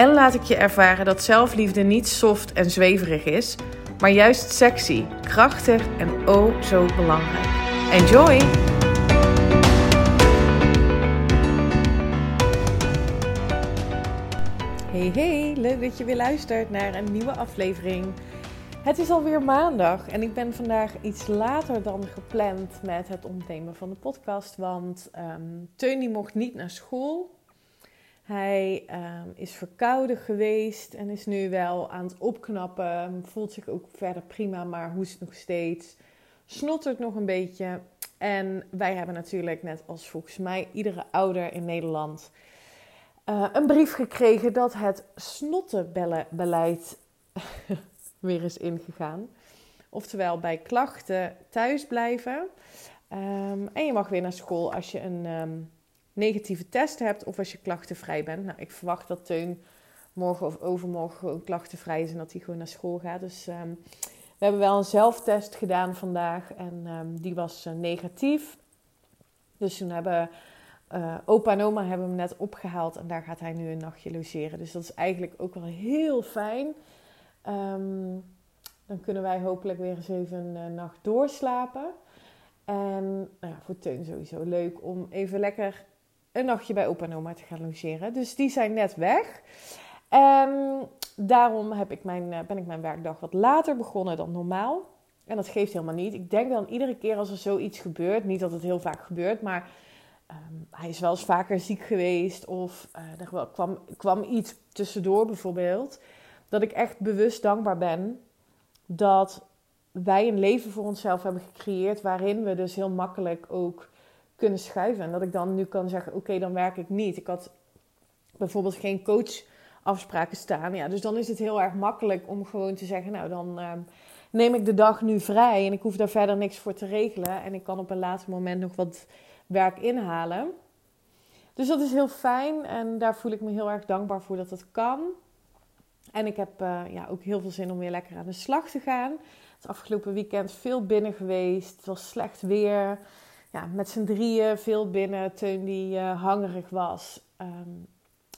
en laat ik je ervaren dat zelfliefde niet soft en zweverig is, maar juist sexy, krachtig en oh zo belangrijk. Enjoy! Hey hey, leuk dat je weer luistert naar een nieuwe aflevering. Het is alweer maandag en ik ben vandaag iets later dan gepland met het opnemen van de podcast, want um, mocht niet naar school. Hij um, is verkouden geweest en is nu wel aan het opknappen. Voelt zich ook verder prima, maar hoest nog steeds. Snottert nog een beetje. En wij hebben natuurlijk, net als volgens mij iedere ouder in Nederland, uh, een brief gekregen dat het snottenbeleid weer is ingegaan. Oftewel bij klachten thuis blijven. Um, en je mag weer naar school als je een. Um, negatieve test hebt of als je klachtenvrij bent. Nou, ik verwacht dat Teun morgen of overmorgen gewoon klachtenvrij is en dat hij gewoon naar school gaat. Dus um, we hebben wel een zelftest gedaan vandaag en um, die was uh, negatief. Dus toen hebben uh, opa en oma hebben hem net opgehaald en daar gaat hij nu een nachtje logeren. Dus dat is eigenlijk ook wel heel fijn. Um, dan kunnen wij hopelijk weer eens even een uh, nacht doorslapen. En nou ja, voor Teun sowieso leuk om even lekker een nachtje bij opa en oma te gaan logeren. Dus die zijn net weg. En daarom heb ik mijn, eh, ben ik mijn werkdag wat later begonnen dan normaal. En dat geeft helemaal niet. Ik denk dan iedere keer als er zoiets gebeurt, niet dat het heel vaak gebeurt, maar um, hij is wel eens vaker ziek geweest of uh, er kwam, kwam iets tussendoor bijvoorbeeld. Dat ik echt bewust dankbaar ben dat wij een leven voor onszelf hebben gecreëerd waarin we dus heel makkelijk ook kunnen schuiven. En dat ik dan nu kan zeggen: Oké, dan werk ik niet. Ik had bijvoorbeeld geen coachafspraken staan. Ja, dus dan is het heel erg makkelijk om gewoon te zeggen: Nou, dan uh, neem ik de dag nu vrij en ik hoef daar verder niks voor te regelen. En ik kan op een later moment nog wat werk inhalen. Dus dat is heel fijn en daar voel ik me heel erg dankbaar voor dat dat kan. En ik heb uh, ja, ook heel veel zin om weer lekker aan de slag te gaan. Het afgelopen weekend veel binnen geweest. Het was slecht weer ja, met z'n drieën veel binnen. Teun die uh, hangerig was. Um,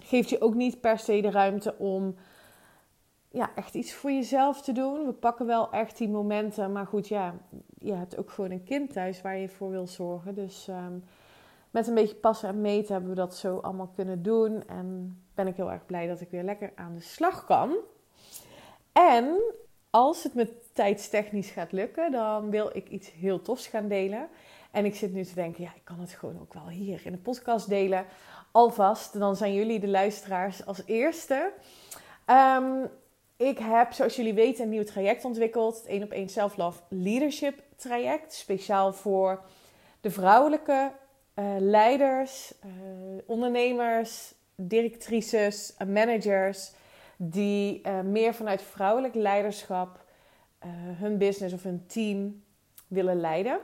geeft je ook niet per se de ruimte om ja, echt iets voor jezelf te doen. We pakken wel echt die momenten. Maar goed, ja, je hebt ook gewoon een kind thuis waar je voor wil zorgen. Dus um, met een beetje passen en meten hebben we dat zo allemaal kunnen doen. En ben ik heel erg blij dat ik weer lekker aan de slag kan. En als het me tijdstechnisch gaat lukken, dan wil ik iets heel tofs gaan delen. En ik zit nu te denken, ja, ik kan het gewoon ook wel hier in de podcast delen. Alvast, dan zijn jullie de luisteraars als eerste. Um, ik heb, zoals jullie weten, een nieuw traject ontwikkeld. Het 1 op 1 Self-Love Leadership traject. Speciaal voor de vrouwelijke uh, leiders, uh, ondernemers, directrices, managers. Die meer vanuit vrouwelijk leiderschap hun business of hun team willen leiden.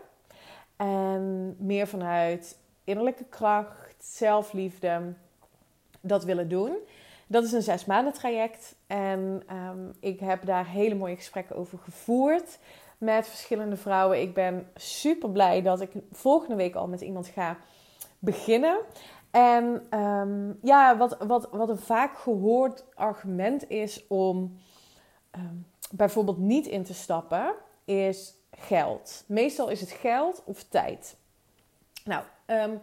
En meer vanuit innerlijke kracht, zelfliefde, dat willen doen. Dat is een zes maanden traject. En um, ik heb daar hele mooie gesprekken over gevoerd met verschillende vrouwen. Ik ben super blij dat ik volgende week al met iemand ga beginnen. En um, ja, wat, wat, wat een vaak gehoord argument is om bijvoorbeeld niet in te stappen, is geld. Meestal is het geld of tijd. Nou, um,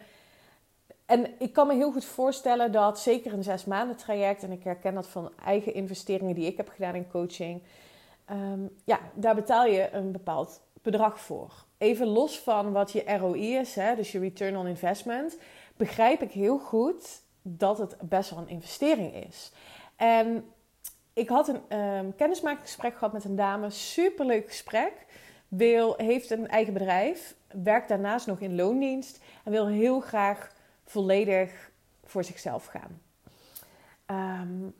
en ik kan me heel goed voorstellen dat zeker een zes maanden traject, en ik herken dat van eigen investeringen die ik heb gedaan in coaching, um, ja, daar betaal je een bepaald bedrag voor. Even los van wat je ROI is, hè, dus je return on investment, begrijp ik heel goed dat het best wel een investering is. En ik had een um, kennismakingsgesprek gehad met een dame, superleuk gesprek wil, heeft een eigen bedrijf, werkt daarnaast nog in loondienst en wil heel graag volledig voor zichzelf gaan. Um,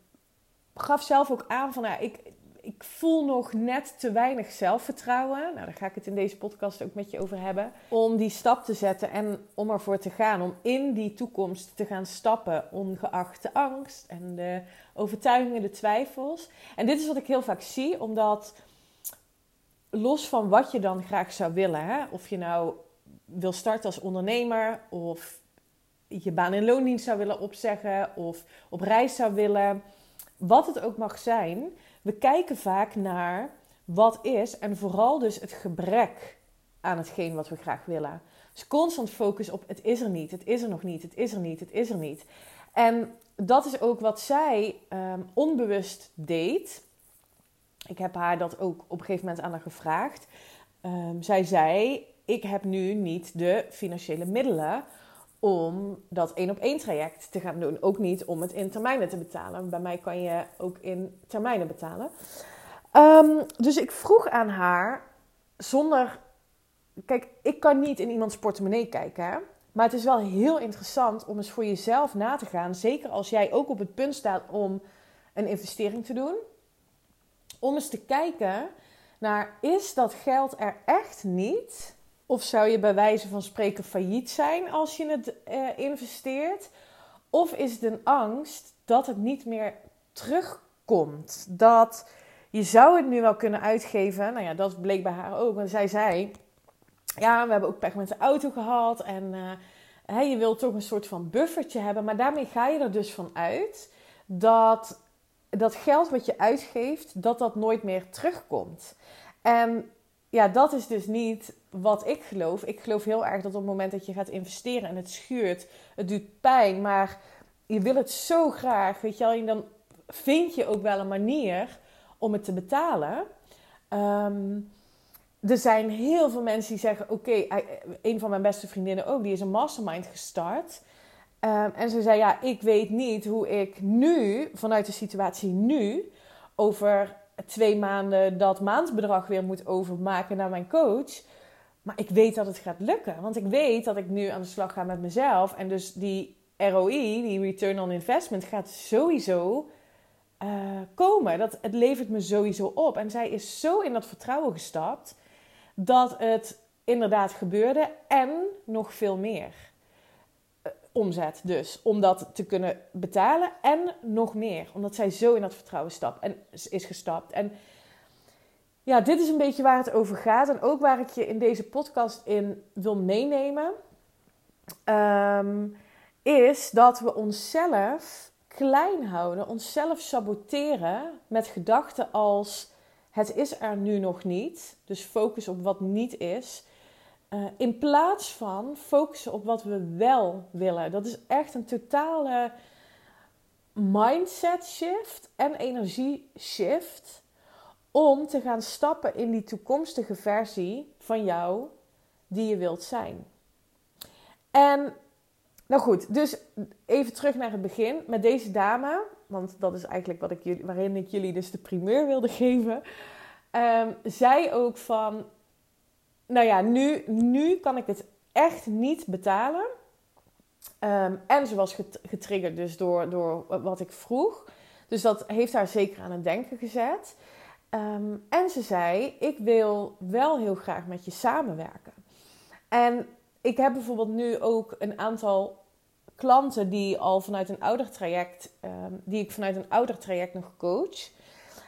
gaf zelf ook aan van, nou, ik, ik voel nog net te weinig zelfvertrouwen. Nou, daar ga ik het in deze podcast ook met je over hebben. Om die stap te zetten en om ervoor te gaan. Om in die toekomst te gaan stappen, ongeacht de angst en de overtuigingen, de twijfels. En dit is wat ik heel vaak zie, omdat los van wat je dan graag zou willen, hè, of je nou wil starten als ondernemer of je baan in loondienst zou willen opzeggen of op reis zou willen, wat het ook mag zijn, we kijken vaak naar wat is en vooral dus het gebrek aan hetgeen wat we graag willen. Dus constant focus op het is er niet, het is er nog niet, het is er niet, het is er niet. En dat is ook wat zij um, onbewust deed. Ik heb haar dat ook op een gegeven moment aan haar gevraagd. Um, zij zei: Ik heb nu niet de financiële middelen om dat één op één traject te gaan doen. Ook niet om het in termijnen te betalen. Bij mij kan je ook in termijnen betalen. Um, dus ik vroeg aan haar zonder. Kijk, ik kan niet in iemands portemonnee kijken. Maar het is wel heel interessant om eens voor jezelf na te gaan. Zeker als jij ook op het punt staat om een investering te doen. Om eens te kijken naar: is dat geld er echt niet? Of zou je bij wijze van spreken failliet zijn als je het uh, investeert? Of is het een angst dat het niet meer terugkomt? Dat je zou het nu wel kunnen uitgeven. Nou ja, dat bleek bij haar ook. En zij zei: Ja, we hebben ook pech met de auto gehad. En uh, je wilt toch een soort van buffertje hebben. Maar daarmee ga je er dus van uit dat dat geld wat je uitgeeft, dat dat nooit meer terugkomt. En ja, dat is dus niet wat ik geloof. Ik geloof heel erg dat op het moment dat je gaat investeren en het schuurt, het doet pijn, maar je wil het zo graag, weet je wel, en dan vind je ook wel een manier om het te betalen. Um, er zijn heel veel mensen die zeggen: Oké, een van mijn beste vriendinnen ook, die is een mastermind gestart. Um, en ze zei: Ja, ik weet niet hoe ik nu, vanuit de situatie nu, over twee maanden dat maandbedrag weer moet overmaken naar mijn coach. Maar ik weet dat het gaat lukken. Want ik weet dat ik nu aan de slag ga met mezelf. En dus die ROI, die Return on Investment, gaat sowieso uh, komen. Dat, het levert me sowieso op. En zij is zo in dat vertrouwen gestapt dat het inderdaad gebeurde en nog veel meer. Omzet dus, om dat te kunnen betalen en nog meer. Omdat zij zo in dat vertrouwen stapt en is gestapt. En ja, dit is een beetje waar het over gaat. En ook waar ik je in deze podcast in wil meenemen. Um, is dat we onszelf klein houden, onszelf saboteren met gedachten als het is er nu nog niet. Dus focus op wat niet is. Uh, in plaats van focussen op wat we wel willen. Dat is echt een totale mindset shift en energie shift om te gaan stappen in die toekomstige versie van jou die je wilt zijn. En nou goed, dus even terug naar het begin met deze dame, want dat is eigenlijk wat ik jullie, waarin ik jullie dus de primeur wilde geven. Um, zij ook van, nou ja, nu, nu kan ik het echt niet betalen. Um, en ze was getriggerd dus door, door wat ik vroeg. Dus dat heeft haar zeker aan het denken gezet. Um, en ze zei: Ik wil wel heel graag met je samenwerken. En ik heb bijvoorbeeld nu ook een aantal klanten die al vanuit een oudertraject, um, die ik vanuit een oudertraject nog coach.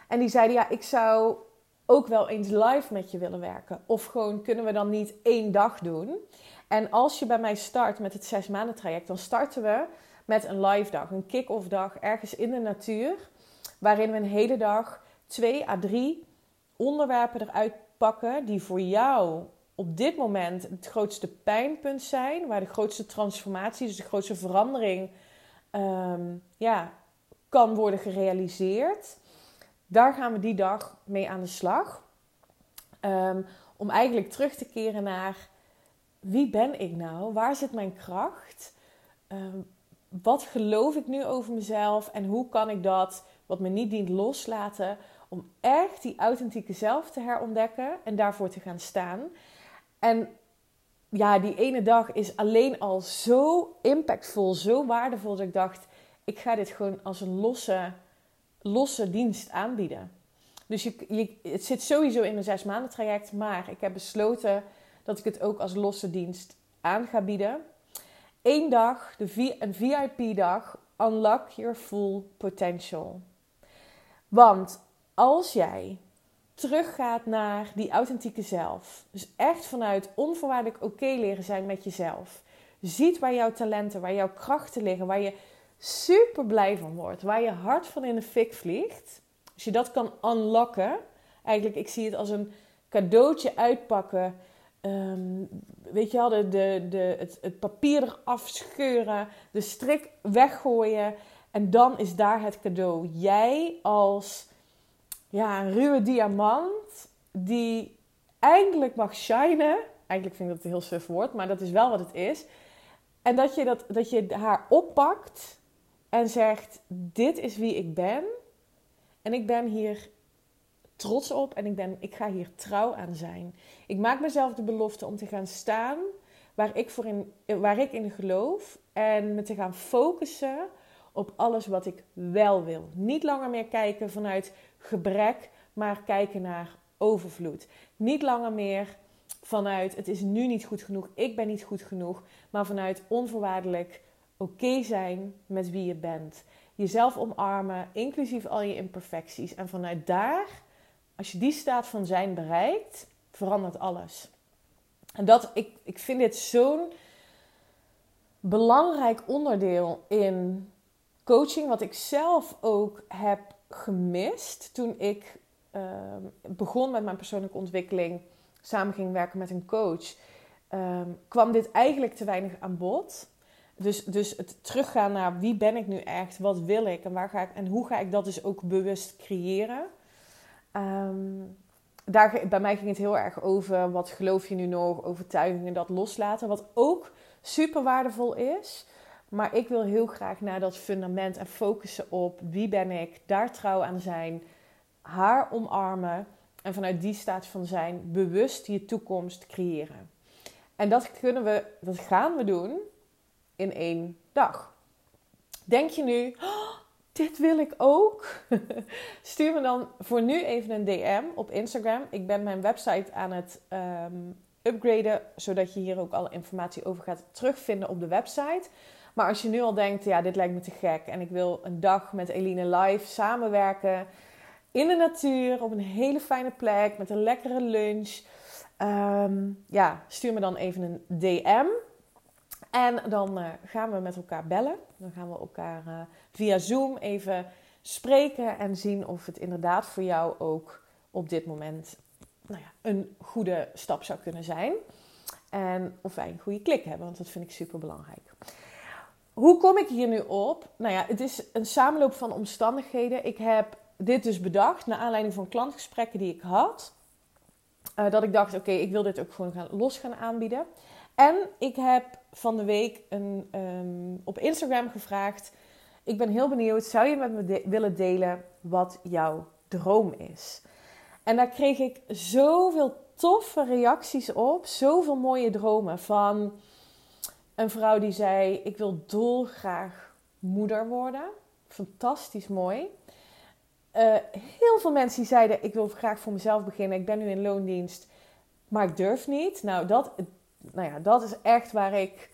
En die zeiden: Ja, ik zou ook wel eens live met je willen werken. Of gewoon kunnen we dan niet één dag doen. En als je bij mij start met het zes maanden traject, dan starten we met een live dag, een kick-off dag ergens in de natuur, waarin we een hele dag twee à drie onderwerpen eruit pakken die voor jou op dit moment het grootste pijnpunt zijn, waar de grootste transformatie, dus de grootste verandering, um, ja, kan worden gerealiseerd. Daar gaan we die dag mee aan de slag. Um, om eigenlijk terug te keren naar wie ben ik nou? Waar zit mijn kracht? Um, wat geloof ik nu over mezelf? En hoe kan ik dat, wat me niet dient, loslaten? Om echt die authentieke zelf te herontdekken en daarvoor te gaan staan. En ja, die ene dag is alleen al zo impactvol, zo waardevol dat ik dacht: ik ga dit gewoon als een losse, losse dienst aanbieden. Dus je, je, het zit sowieso in een zes maanden traject. Maar ik heb besloten dat ik het ook als losse dienst aan ga bieden. Eén dag, de een VIP-dag, unlock your full potential. Want als jij teruggaat naar die authentieke zelf, dus echt vanuit onvoorwaardelijk oké leren zijn met jezelf, ziet waar jouw talenten, waar jouw krachten liggen, waar je super blij van wordt, waar je hart van in de fik vliegt, als je dat kan unlocken, eigenlijk, ik zie het als een cadeautje uitpakken. Ehm, weet je wel, de, de, het, het papier eraf scheuren, de strik weggooien. En dan is daar het cadeau. Jij als ja, een ruwe diamant die eindelijk mag shinen. Eigenlijk vind ik dat een heel suf woord, maar dat is wel wat het is. En dat je, dat, dat je haar oppakt en zegt: Dit is wie ik ben. En ik ben hier trots op en ik, ben, ik ga hier trouw aan zijn. Ik maak mezelf de belofte om te gaan staan waar ik, voor in, waar ik in geloof. En me te gaan focussen op alles wat ik wel wil. Niet langer meer kijken vanuit gebrek, maar kijken naar overvloed. Niet langer meer vanuit het is nu niet goed genoeg, ik ben niet goed genoeg, maar vanuit onvoorwaardelijk oké zijn met wie je bent. Jezelf omarmen, inclusief al je imperfecties. En vanuit daar, als je die staat van zijn bereikt, verandert alles. En dat, ik, ik vind dit zo'n belangrijk onderdeel in coaching, wat ik zelf ook heb gemist toen ik ehm, begon met mijn persoonlijke ontwikkeling, samen ging werken met een coach, ehm, kwam dit eigenlijk te weinig aan bod. Dus, dus het teruggaan naar wie ben ik nu echt, wat wil ik en, waar ga ik, en hoe ga ik dat dus ook bewust creëren. Um, daar, bij mij ging het heel erg over wat geloof je nu nog, overtuigingen, dat loslaten. Wat ook super waardevol is. Maar ik wil heel graag naar dat fundament en focussen op wie ben ik, daar trouw aan zijn, haar omarmen en vanuit die staat van zijn bewust je toekomst creëren. En dat kunnen we, dat gaan we doen in één dag. Denk je nu, oh, dit wil ik ook? Stuur me dan voor nu even een DM op Instagram. Ik ben mijn website aan het um, upgraden, zodat je hier ook alle informatie over gaat terugvinden op de website. Maar als je nu al denkt, ja, dit lijkt me te gek en ik wil een dag met Eline live samenwerken in de natuur, op een hele fijne plek, met een lekkere lunch. Ehm, ja, stuur me dan even een DM. En dan uh, gaan we met elkaar bellen. Dan gaan we elkaar uh, via Zoom even spreken en zien of het inderdaad voor jou ook op dit moment nou ja, een goede stap zou kunnen zijn. En of wij een goede klik hebben, want dat vind ik super belangrijk. Hoe kom ik hier nu op? Nou ja, het is een samenloop van omstandigheden. Ik heb dit dus bedacht naar aanleiding van klantgesprekken die ik had. Uh, dat ik dacht, oké, ik wil dit ook gewoon gaan, los gaan aanbieden. En ik heb van de week een, um, op Instagram gevraagd. Ik ben heel benieuwd, zou je met me willen delen wat jouw droom is? En daar kreeg ik zoveel toffe reacties op. Zoveel mooie dromen van een vrouw die zei: Ik wil dolgraag moeder worden. Fantastisch mooi. Uh, heel veel mensen die zeiden: Ik wil graag voor mezelf beginnen. Ik ben nu in loondienst, maar ik durf niet. Nou, dat, nou ja, dat is echt waar ik.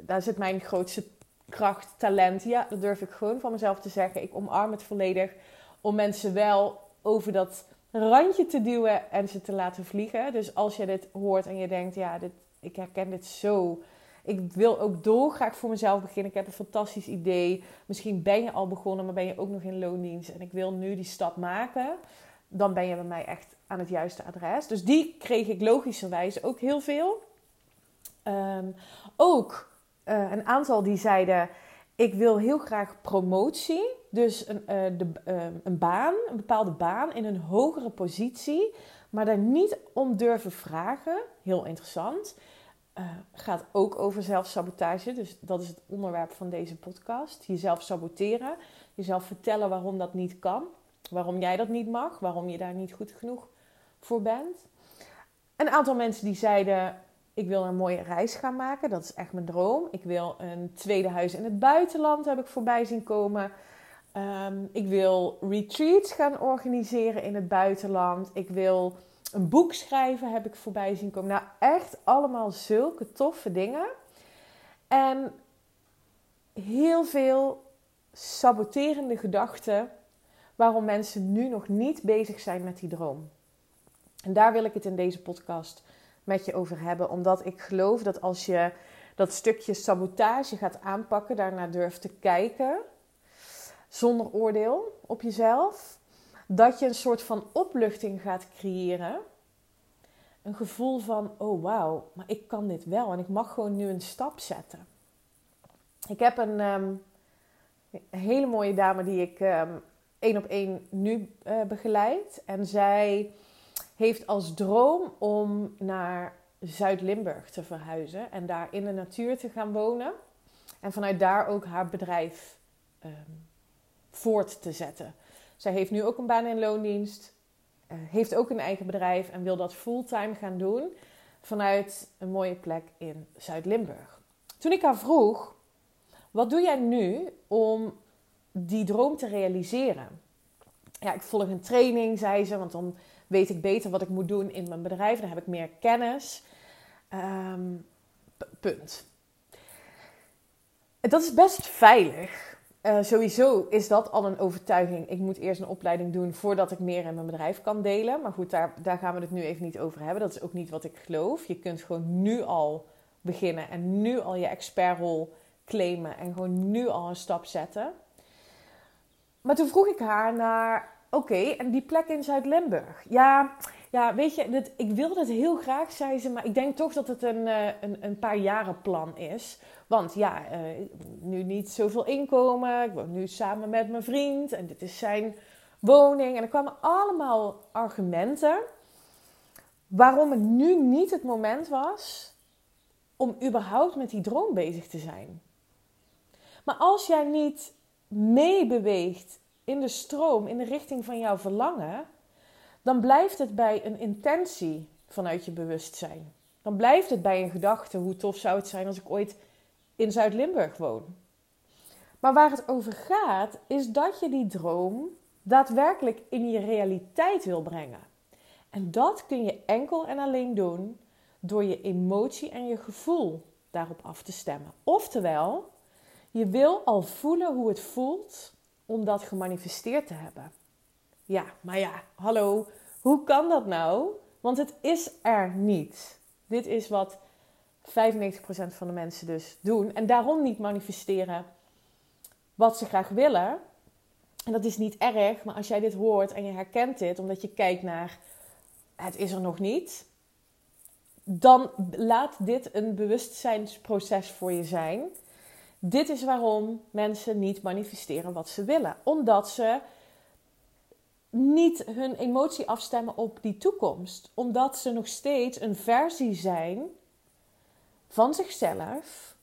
Daar zit mijn grootste kracht, talent. Ja, dat durf ik gewoon van mezelf te zeggen. Ik omarm het volledig om mensen wel over dat randje te duwen en ze te laten vliegen. Dus als je dit hoort en je denkt: Ja, dit, ik herken dit zo ik wil ook dolgraag voor mezelf beginnen. Ik heb een fantastisch idee. Misschien ben je al begonnen, maar ben je ook nog in loondienst. En ik wil nu die stap maken. Dan ben je bij mij echt aan het juiste adres. Dus die kreeg ik logischerwijs ook heel veel. Ehm, ook uh, een aantal die zeiden: Ik wil heel graag promotie. Dus een, uh, de, uh, een baan, een bepaalde baan in een hogere positie. Maar daar niet om durven vragen. Heel interessant. Uh, gaat ook over zelfsabotage. Dus dat is het onderwerp van deze podcast. Jezelf saboteren. Jezelf vertellen waarom dat niet kan. Waarom jij dat niet mag. Waarom je daar niet goed genoeg voor bent. Een aantal mensen die zeiden: Ik wil een mooie reis gaan maken. Dat is echt mijn droom. Ik wil een tweede huis in het buitenland, heb ik voorbij zien komen. Ehm, ik wil retreats gaan organiseren in het buitenland. Ik wil een boek schrijven, heb ik voorbij zien komen. Nou, echt allemaal zulke toffe dingen. En heel veel saboterende gedachten waarom mensen nu nog niet bezig zijn met die droom. En daar wil ik het in deze podcast met je over hebben, omdat ik geloof dat als je dat stukje sabotage gaat aanpakken, daarna durft te kijken, zonder oordeel op jezelf, dat je een soort van opluchting gaat creëren. Een gevoel van, oh wauw, maar ik kan dit wel en ik mag gewoon nu een stap zetten. Ik heb een, ehm, hele mooie dame die ik um, één op één nu uh, begeleid. En zij heeft als droom om naar Zuid-Limburg te verhuizen en daar in de natuur te gaan wonen. En vanuit daar ook haar bedrijf um, voort te zetten. Zij heeft nu ook een baan in loondienst, uh, heeft ook een eigen bedrijf en wil dat fulltime gaan doen vanuit een mooie plek in Zuid-Limburg. Toen ik haar vroeg, wat doe jij nu om die droom te realiseren? Ja, ik volg een training, zei ze, want dan weet ik beter wat ik moet doen in mijn bedrijf. Dan heb ik meer kennis. Um, punt. Dat is best veilig. Uh, sowieso is dat al een overtuiging. Ik moet eerst een opleiding doen voordat ik meer in mijn bedrijf kan delen. Maar goed, daar, daar gaan we het nu even niet over hebben. Dat is ook niet wat ik geloof. Je kunt gewoon nu al beginnen en nu al je expertrol claimen en gewoon nu al een stap zetten. Maar toen vroeg ik haar naar, oké, en die plek in Zuid-Limburg. Ja, ja, weet je, ik wilde het heel graag, zei ze, maar ik denk toch dat het een, uh, een, een paar jaren plan is. Want ja, uh, nu niet zoveel inkomen, ik woon nu samen met mijn vriend en dit is zijn woning. En er kwamen allemaal argumenten waarom het nu niet het moment was om überhaupt met die droom bezig te zijn. Maar als jij niet meebeweegt in de stroom, in de richting van jouw verlangen, dan blijft het bij een intentie vanuit je bewustzijn. Dan blijft het bij een gedachte: hoe tof zou het zijn als ik ooit in Zuid-Limburg woon. Maar waar het over gaat, is dat je die droom daadwerkelijk in je realiteit wil brengen. En dat kun je enkel en alleen doen door je emotie en je gevoel daarop af te stemmen. Oftewel, je wil al voelen hoe het voelt om dat gemanifesteerd te hebben. Ja, maar ja, hallo, hoe kan dat nou? Want het is er niet. Dit is wat 95% van de mensen dus doen. En daarom niet manifesteren wat ze graag willen. En dat is niet erg, maar als jij dit hoort en je herkent dit, omdat je kijkt naar het is er nog niet, dan laat dit een bewustzijnsproces voor je zijn. Dit is waarom mensen niet manifesteren wat ze willen. Omdat ze niet hun emotie afstemmen op die toekomst. Omdat ze nog steeds een versie zijn van zichzelf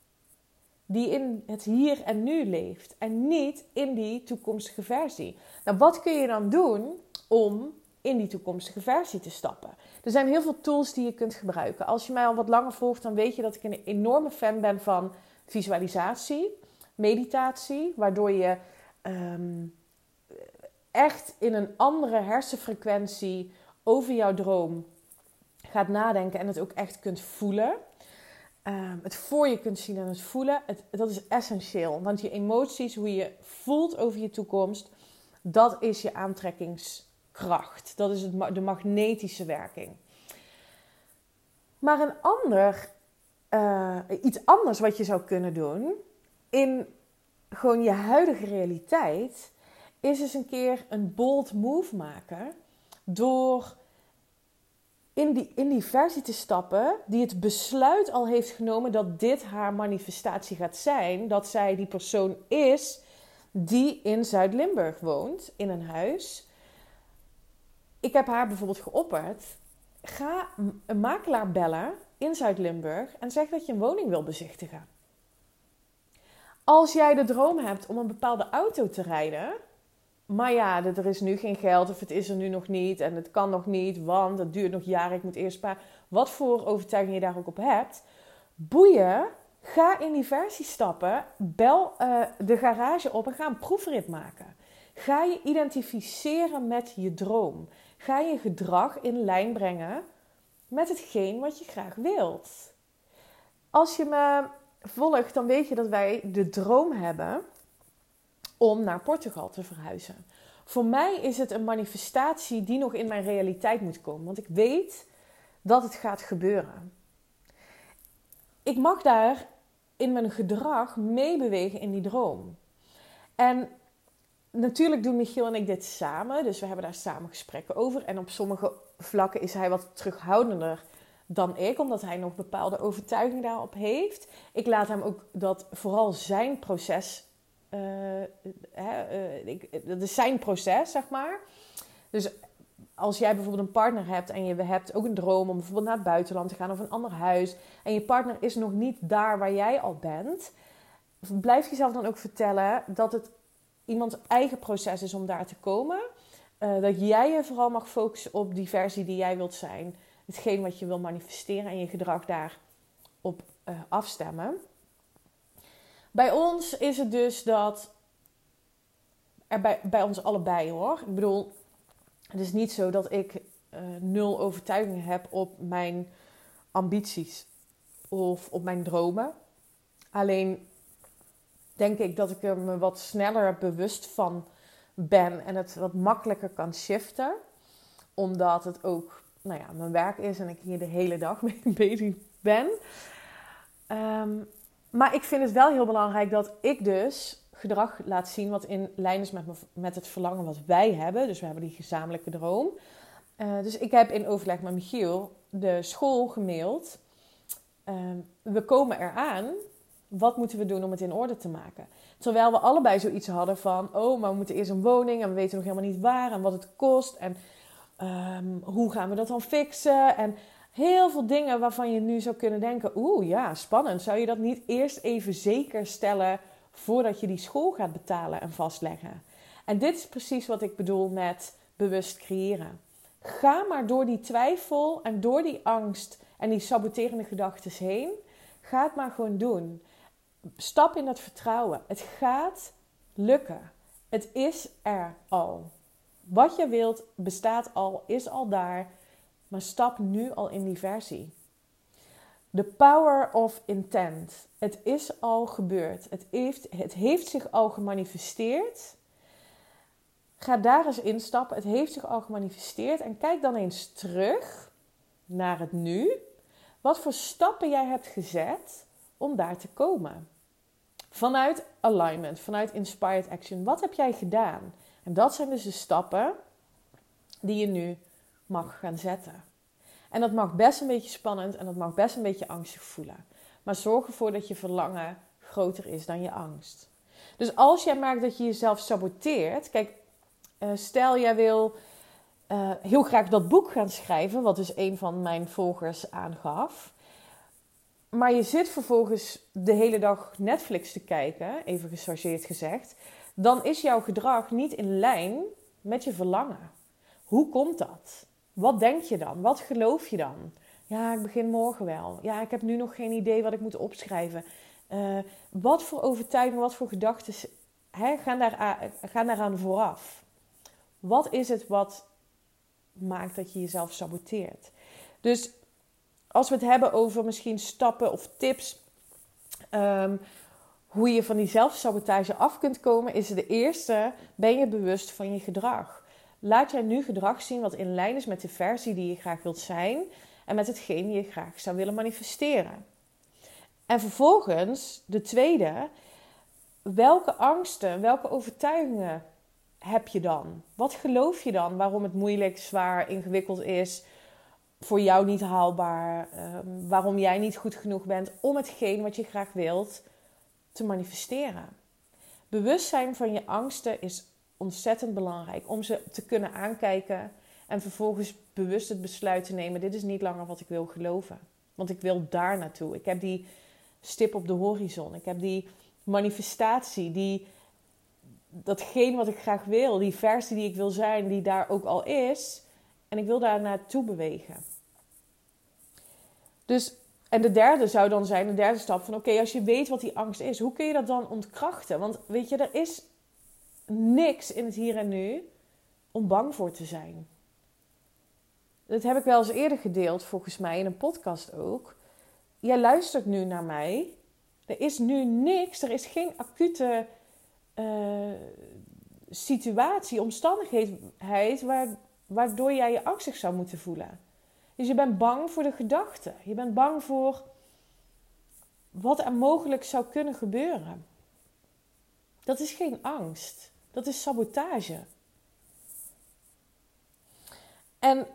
die in het hier en nu leeft en niet in die toekomstige versie. Nou, wat kun je dan doen om in die toekomstige versie te stappen? Er zijn heel veel tools die je kunt gebruiken. Als je mij al wat langer volgt, dan weet je dat ik een enorme fan ben van visualisatie, meditatie, waardoor je um, echt in een andere hersenfrequentie over jouw droom gaat nadenken en het ook echt kunt voelen. Um, het voor je kunt zien en het voelen, het, dat is essentieel. Want je emoties, hoe je voelt over je toekomst, dat is je aantrekkingskracht. Dat is de magnetische werking. Maar een ander, uh, iets anders wat je zou kunnen doen in gewoon je huidige realiteit, is eens een keer een bold move maken door in die, in die versie te stappen die het besluit al heeft genomen dat dit haar manifestatie gaat zijn. Dat zij die persoon is die in Zuid-Limburg woont, in een huis. Ik heb haar bijvoorbeeld geopperd. Ga een makelaar bellen in Zuid-Limburg en zeg dat je een woning wil bezichtigen. Als jij de droom hebt om een bepaalde auto te rijden, maar ja, er is nu geen geld of het is er nu nog niet en het kan nog niet, want het duurt nog jaren, ik moet eerst sparen. Wat voor overtuiging je daar ook op hebt, boeien, ga in die versie stappen, bel uh, de garage op en ga een proefrit maken. Ga je identificeren met je droom. Ga je gedrag in lijn brengen met hetgeen wat je graag wilt. Als je me volgt, dan weet je dat wij de droom hebben om naar Portugal te verhuizen. Voor mij is het een manifestatie die nog in mijn realiteit moet komen, want ik weet dat het gaat gebeuren. Ik mag daar in mijn gedrag meebewegen in die droom. En natuurlijk doen Michiel en ik dit samen, dus we hebben daar samen gesprekken over. En op sommige vlakken is hij wat terughoudender dan ik, omdat hij nog bepaalde overtuiging daarop heeft. Ik laat hem ook dat vooral zijn proces, hè, uh, ik, dat is zijn proces, zeg maar. Dus als jij bijvoorbeeld een partner hebt en je hebt ook een droom om bijvoorbeeld naar het buitenland te gaan of een ander huis, en je partner is nog niet daar waar jij al bent, blijf jezelf dan ook vertellen dat het iemands eigen proces is om daar te komen. Uh, dat jij je vooral mag focussen op die versie die jij wilt zijn. Hetgeen wat je wil manifesteren en je gedrag daarop uh, afstemmen. Bij ons is het dus dat. Er bij, bij ons allebei hoor. Ik bedoel, het is niet zo dat ik uh, nul overtuiging heb op mijn ambities of op mijn dromen. Alleen denk ik dat ik er me wat sneller bewust van ben en het wat makkelijker kan shiften. Omdat het ook nou ja, mijn werk is en ik hier de hele dag mee bezig ben. Um, maar ik vind het wel heel belangrijk dat ik dus gedrag laat zien wat in lijn is met, met het verlangen wat wij hebben. Dus we hebben die gezamenlijke droom. Uh, dus ik heb in overleg met Michiel de school gemaild. Uh, we komen eraan. Wat moeten we doen om het in orde te maken? Terwijl we allebei zoiets hadden van: oh, maar we moeten eerst een woning en we weten nog helemaal niet waar en wat het kost en um, hoe gaan we dat dan fixen? En heel veel dingen waarvan je nu zou kunnen denken: oeh, ja, spannend. Zou je dat niet eerst even zeker stellen voordat je die school gaat betalen en vastleggen? En dit is precies wat ik bedoel met bewust creëren. Ga maar door die twijfel en door die angst en die saboterende gedachten heen. Ga het maar gewoon doen. Stap in dat vertrouwen. Het gaat lukken. Het is er al. Wat je wilt bestaat al, is al daar. Maar stap nu al in die versie. The power of intent. Het is al gebeurd. Het heeft, het heeft zich al gemanifesteerd. Ga daar eens instappen. Het heeft zich al gemanifesteerd. En kijk dan eens terug naar het nu. Wat voor stappen jij hebt gezet om daar te komen. Vanuit alignment, vanuit inspired action. Wat heb jij gedaan? En dat zijn dus de stappen die je nu mag gaan zetten. En dat mag best een beetje spannend en dat mag best een beetje angstig voelen. Maar zorg ervoor dat je verlangen groter is dan je angst. Dus als jij merkt dat je jezelf saboteert, kijk, uh, stel jij wil uh, heel graag dat boek gaan schrijven, wat dus een van mijn volgers aangaf. Maar je zit vervolgens de hele dag Netflix te kijken, even gechargeerd gezegd. Dan is jouw gedrag niet in lijn met je verlangen. Hoe komt dat? Wat denk je dan? Wat geloof je dan? Ja, ik begin morgen wel. Ja, ik heb nu nog geen idee wat ik moet opschrijven. Uh, wat voor overtuigingen, wat voor gedachten gaan, daar, gaan daaraan vooraf? Wat is het wat maakt dat je jezelf saboteert? Dus als we het hebben over misschien stappen of tips, um, hoe je van die zelfsabotage af kunt komen, is de eerste: ben je bewust van je gedrag? Laat jij nu gedrag zien wat in lijn is met de versie die je graag wilt zijn en met hetgeen je graag zou willen manifesteren. En vervolgens, de tweede, welke angsten, welke overtuigingen heb je dan? Wat geloof je dan waarom het moeilijk, zwaar, ingewikkeld is, voor jou niet haalbaar, um, waarom jij niet goed genoeg bent om hetgeen wat je graag wilt te manifesteren? Bewustzijn van je angsten is ontzettend belangrijk om ze te kunnen aankijken en vervolgens bewust het besluit te nemen: dit is niet langer wat ik wil geloven. Want ik wil daar naartoe. Ik heb die stip op de horizon. Ik heb die manifestatie, die, datgene wat ik graag wil, die versie die ik wil zijn, die daar ook al is. En ik wil daar naartoe bewegen. Dus, en de derde zou dan zijn, de derde stap van oké, als je weet wat die angst is, hoe kun je dat dan ontkrachten? Want weet je, er is niks in het hier en nu om bang voor te zijn. Dat heb ik wel eens eerder gedeeld, volgens mij, in een podcast ook. Jij luistert nu naar mij. Er is nu niks, er is geen acute uh, situatie, omstandigheid waardoor jij je angstig zou moeten voelen. Dus je bent bang voor de gedachten. Je bent bang voor wat er mogelijk zou kunnen gebeuren. Dat is geen angst. Dat is sabotage. En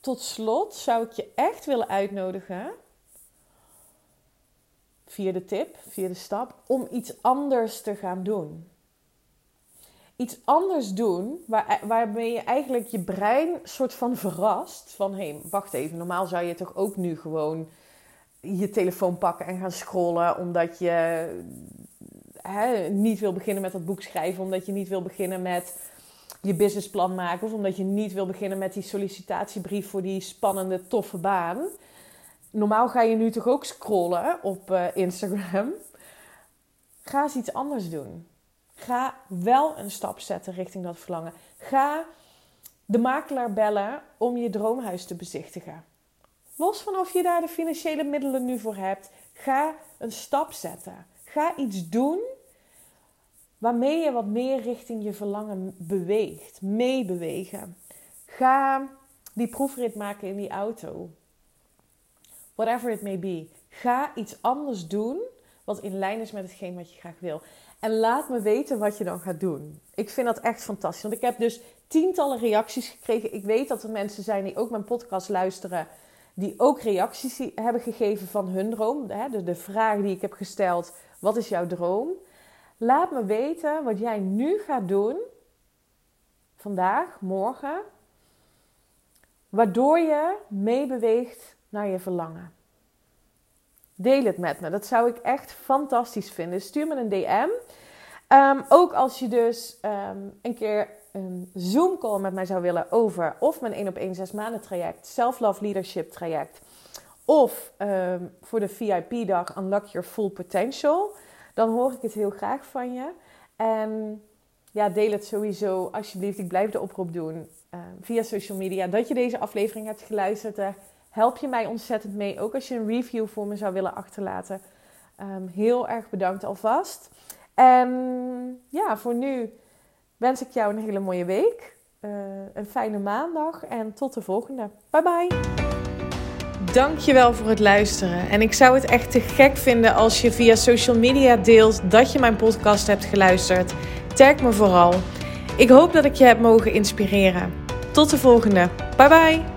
tot slot zou ik je echt willen uitnodigen, via de tip, via de stap, om iets anders te gaan doen. Iets anders doen waar, waarmee je eigenlijk je brein soort van verrast. Van hé, wacht even, normaal zou je toch ook nu gewoon je telefoon pakken en gaan scrollen omdat je hè, niet wil beginnen met dat boek schrijven, omdat je niet wil beginnen met je businessplan maken of omdat je niet wil beginnen met die sollicitatiebrief voor die spannende, toffe baan. Normaal ga je nu toch ook scrollen op uh, Instagram. Ga eens iets anders doen. Ga wel een stap zetten richting dat verlangen. Ga de makelaar bellen om je droomhuis te bezichtigen. Los van of je daar de financiële middelen nu voor hebt, ga een stap zetten. Ga iets doen waarmee je wat meer richting je verlangen beweegt, meebewegen. Ga die proefrit maken in die auto. Whatever it may be. Ga iets anders doen wat in lijn is met hetgeen wat je graag wil. En laat me weten wat je dan gaat doen. Ik vind dat echt fantastisch. Want ik heb dus tientallen reacties gekregen. Ik weet dat er mensen zijn die ook mijn podcast luisteren. Die ook reacties hebben gegeven van hun droom. De, de vraag die ik heb gesteld: wat is jouw droom? Laat me weten wat jij nu gaat doen, vandaag, morgen, waardoor je meebeweegt naar je verlangen. Deel het met me. Dat zou ik echt fantastisch vinden. Stuur me een DM. Ehm, ook als je dus ehm, een keer een Zoom call met mij zou willen over of mijn 1 op 1 6 maanden traject, Self-Love Leadership traject, of ehm, voor de VIP dag Unlock Your Full Potential dan hoor ik het heel graag van je. En ja, deel het sowieso alsjeblieft. Ik blijf de oproep doen via social media dat je deze aflevering hebt geluisterd. Help je mij ontzettend mee. Ook als je een review voor me zou willen achterlaten. Um, heel erg bedankt alvast. En ja, voor nu wens ik jou een hele mooie week. Uh, een fijne maandag en tot de volgende. Bye bye. Dankjewel voor het luisteren. En ik zou het echt te gek vinden als je via social media deelt dat je mijn podcast hebt geluisterd. Tag me vooral. Ik hoop dat ik je heb mogen inspireren. Tot de volgende. Bye bye.